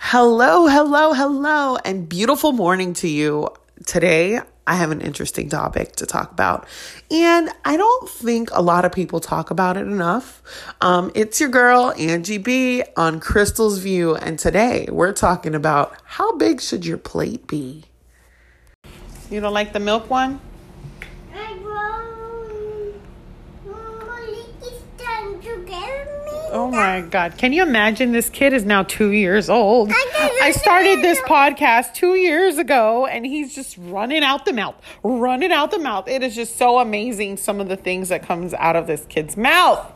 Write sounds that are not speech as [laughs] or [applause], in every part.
Hello, hello, hello, and beautiful morning to you. Today, I have an interesting topic to talk about, and I don't think a lot of people talk about it enough. Um, it's your girl, Angie B, on Crystal's View, and today we're talking about how big should your plate be? You don't like the milk one? Oh my God. Can you imagine this kid is now two years old? I started this podcast two years ago and he's just running out the mouth, running out the mouth. It is just so amazing some of the things that comes out of this kid's mouth.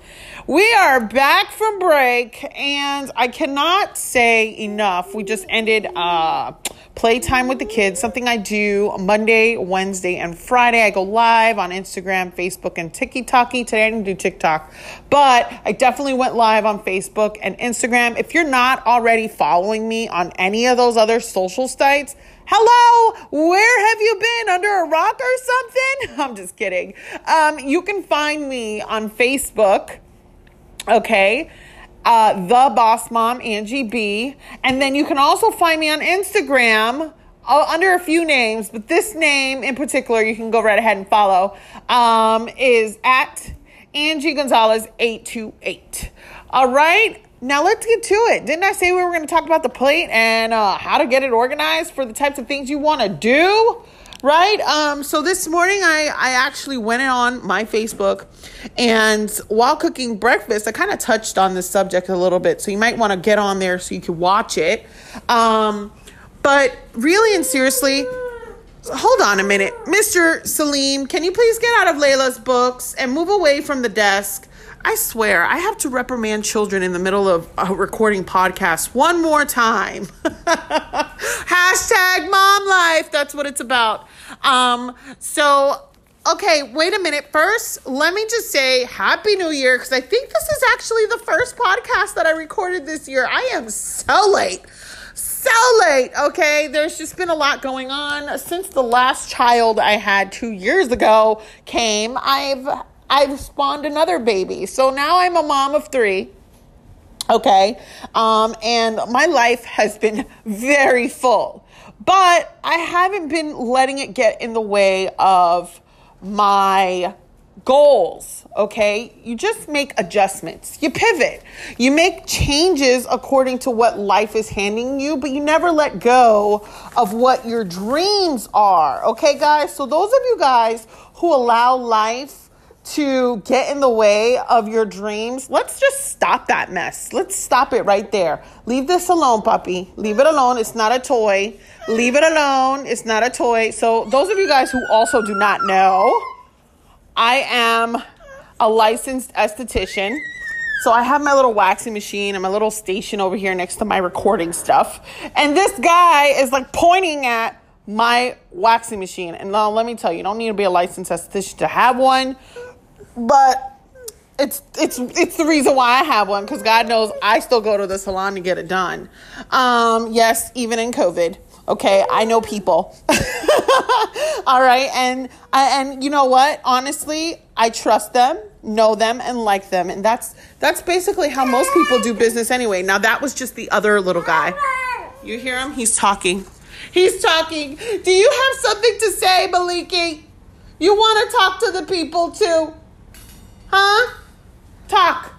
We are back from break and I cannot say enough. We just ended uh playtime with the kids, something I do Monday, Wednesday, and Friday. I go live on Instagram, Facebook, and TikTok. Today I didn't do TikTok, but I definitely went live on Facebook and Instagram. If you're not already following me on any of those other social sites, Hello, where have you been? Under a rock or something? [laughs] I'm just kidding. Um, you can find me on Facebook, okay? uh, the boss mom Angie B, and then you can also find me on Instagram uh, under a few names, but this name in particular you can go right ahead and follow um, is at Angie Gonzalez eight two eight. All right. Now let's get to it. Didn't I say we were going to talk about the plate and uh, how to get it organized for the types of things you want to do? Right? Um, so this morning I, I actually went on my Facebook and while cooking breakfast, I kind of touched on this subject a little bit. So you might want to get on there so you can watch it. Um, but really and seriously, hold on a minute. Mr. Salim, can you please get out of Layla's books and move away from the desk? I swear, I have to reprimand children in the middle of a recording podcast one more time. [laughs] Hashtag mom life. That's what it's about. Um, so okay, wait a minute. First, let me just say Happy New Year because I think this is actually the first podcast that I recorded this year. I am so late. So late, okay? There's just been a lot going on since the last child I had 2 years ago came. I've I've spawned another baby. So now I'm a mom of 3 okay um, and my life has been [laughs] very full but i haven't been letting it get in the way of my goals okay you just make adjustments you pivot you make changes according to what life is handing you but you never let go of what your dreams are okay guys so those of you guys who allow life to get in the way of your dreams, let's just stop that mess. Let's stop it right there. Leave this alone, puppy. Leave it alone. It's not a toy. Leave it alone. It's not a toy. So, those of you guys who also do not know, I am a licensed esthetician. So I have my little waxing machine and my little station over here next to my recording stuff. And this guy is like pointing at my waxing machine. And now let me tell you, you don't need to be a licensed esthetician to have one but it's it's it's the reason why I have one because God knows I still go to the salon to get it done. Um, yes, even in COVID. Okay, I know people. [laughs] All right, and and you know what? Honestly, I trust them, know them, and like them, and that's that's basically how most people do business anyway. Now that was just the other little guy. You hear him? He's talking. He's talking. Do you have something to say, Maliki? You want to talk to the people too? Huh? Talk.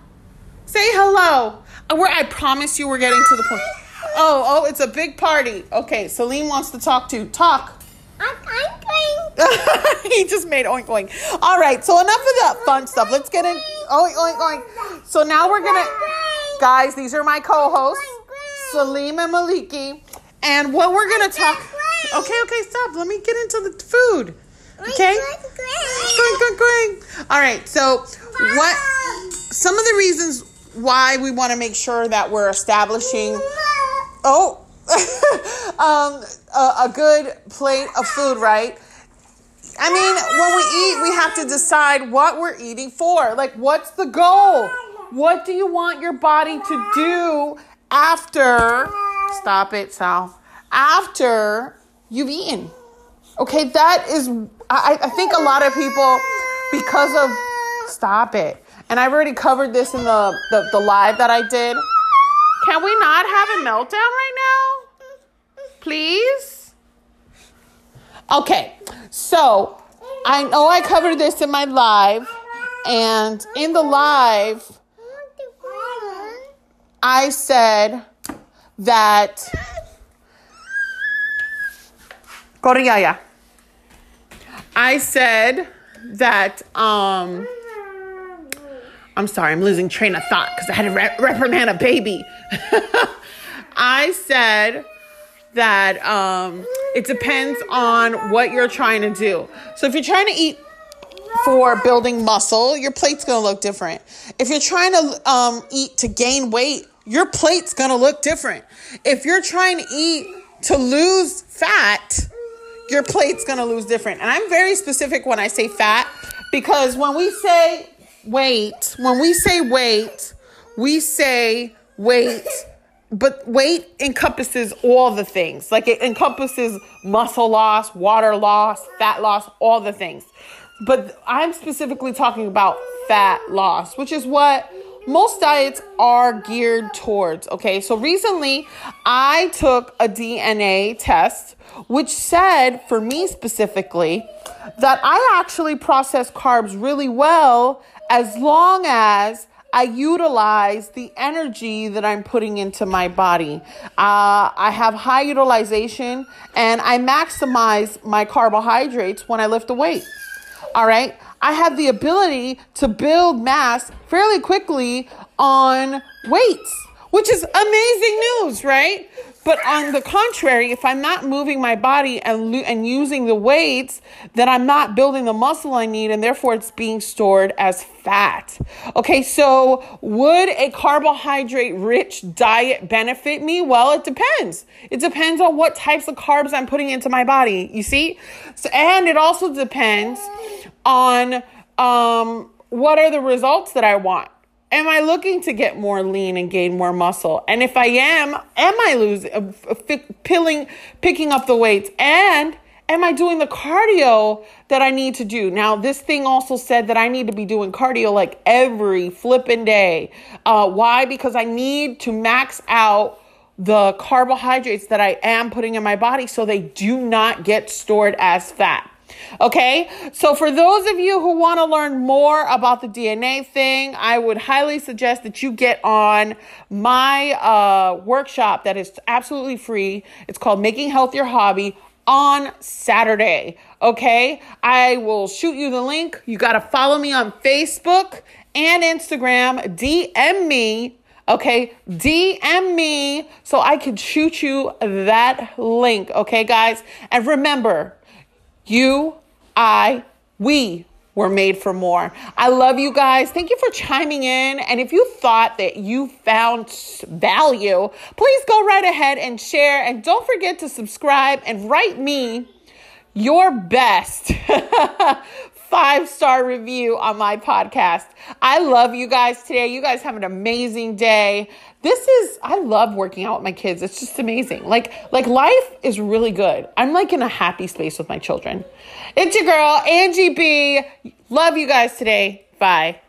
Say hello. Uh, I promise you we're getting to the point. Oh, oh, it's a big party. Okay, Celine wants to talk to. Talk. [laughs] he just made oink oink. All right, so enough of that fun stuff. Let's get in. Oink oink oink. So now we're gonna, guys. These are my co-hosts, Salim and Maliki, and what we're gonna talk. Okay, okay, stop. Let me get into the food. Okay. Oink oink oink. All right. So what? Some of the reasons why we want to make sure that we're establishing. Oh. [laughs] um, a, a good plate of food, right? I mean, when we eat, we have to decide what we're eating for. Like, what's the goal? What do you want your body to do after? Stop it, Sal. After you've eaten. Okay, that is, I, I think a lot of people, because of, stop it. And I've already covered this in the, the, the live that I did. Can we not have a meltdown right now? Please? Okay, so I know I covered this in my live, and in the live, I said that. Go to Yaya. I said that um I'm sorry, I'm losing train of thought because I had to re- reprimand a baby. [laughs] I said that um, it depends on what you're trying to do. So if you're trying to eat for building muscle, your plate's gonna look different. If you're trying to um, eat to gain weight, your plate's gonna look different. If you're trying to eat to lose fat, your plate's gonna lose different. And I'm very specific when I say fat because when we say weight, when we say weight, we say weight, but weight encompasses all the things. Like it encompasses muscle loss, water loss, fat loss, all the things. But I'm specifically talking about fat loss, which is what most diets are geared towards. Okay, so recently I took a DNA test, which said for me specifically that I actually process carbs really well as long as I utilize the energy that I'm putting into my body. Uh, I have high utilization and I maximize my carbohydrates when I lift a weight. All right. I have the ability to build mass fairly quickly on weights, which is amazing news, right? But on the contrary, if I'm not moving my body and, and using the weights, then I'm not building the muscle I need, and therefore it's being stored as fat. Okay, so would a carbohydrate rich diet benefit me? Well, it depends. It depends on what types of carbs I'm putting into my body, you see? So, and it also depends on um, what are the results that I want. Am I looking to get more lean and gain more muscle? And if I am, am I losing, uh, pilling, picking up the weights? And am I doing the cardio that I need to do? Now, this thing also said that I need to be doing cardio like every flipping day. Uh, why? Because I need to max out the carbohydrates that I am putting in my body so they do not get stored as fat. Okay, so for those of you who want to learn more about the DNA thing, I would highly suggest that you get on my uh, workshop that is absolutely free. It's called Making Health Your Hobby on Saturday. Okay, I will shoot you the link. You got to follow me on Facebook and Instagram. DM me Okay, DM me so I can shoot you that link. Okay, guys. And remember, you, I, we were made for more. I love you guys. Thank you for chiming in. And if you thought that you found value, please go right ahead and share. And don't forget to subscribe and write me your best [laughs] five star review on my podcast. I love you guys today. You guys have an amazing day. This is I love working out with my kids. It's just amazing. Like like life is really good. I'm like in a happy space with my children. It's your girl Angie B. Love you guys today. Bye.